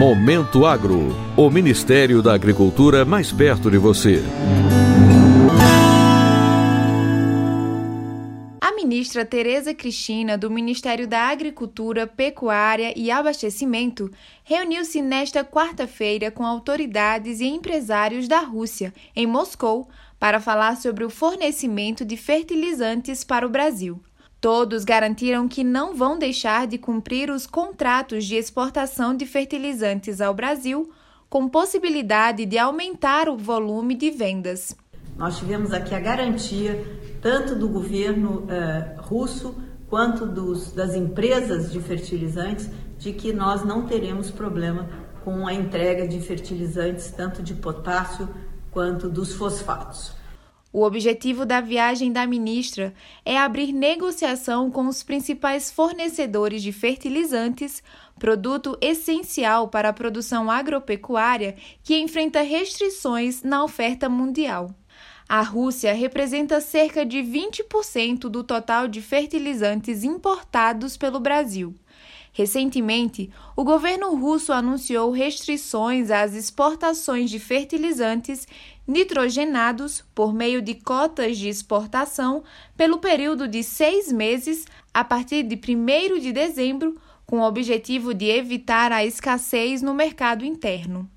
Momento Agro, o Ministério da Agricultura mais perto de você. A ministra Tereza Cristina, do Ministério da Agricultura, Pecuária e Abastecimento, reuniu-se nesta quarta-feira com autoridades e empresários da Rússia, em Moscou, para falar sobre o fornecimento de fertilizantes para o Brasil. Todos garantiram que não vão deixar de cumprir os contratos de exportação de fertilizantes ao Brasil, com possibilidade de aumentar o volume de vendas. Nós tivemos aqui a garantia, tanto do governo eh, russo quanto dos, das empresas de fertilizantes, de que nós não teremos problema com a entrega de fertilizantes, tanto de potássio quanto dos fosfatos. O objetivo da viagem da ministra é abrir negociação com os principais fornecedores de fertilizantes, produto essencial para a produção agropecuária que enfrenta restrições na oferta mundial. A Rússia representa cerca de 20% do total de fertilizantes importados pelo Brasil. Recentemente, o governo russo anunciou restrições às exportações de fertilizantes nitrogenados por meio de cotas de exportação pelo período de seis meses a partir de 1 de dezembro, com o objetivo de evitar a escassez no mercado interno.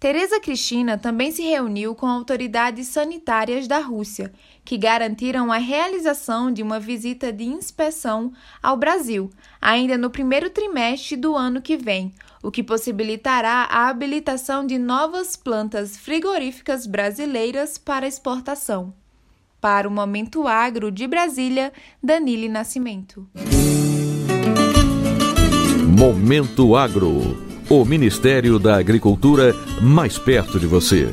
Tereza Cristina também se reuniu com autoridades sanitárias da Rússia, que garantiram a realização de uma visita de inspeção ao Brasil, ainda no primeiro trimestre do ano que vem, o que possibilitará a habilitação de novas plantas frigoríficas brasileiras para exportação. Para o Momento Agro de Brasília, Danile Nascimento. Momento Agro o Ministério da Agricultura mais perto de você.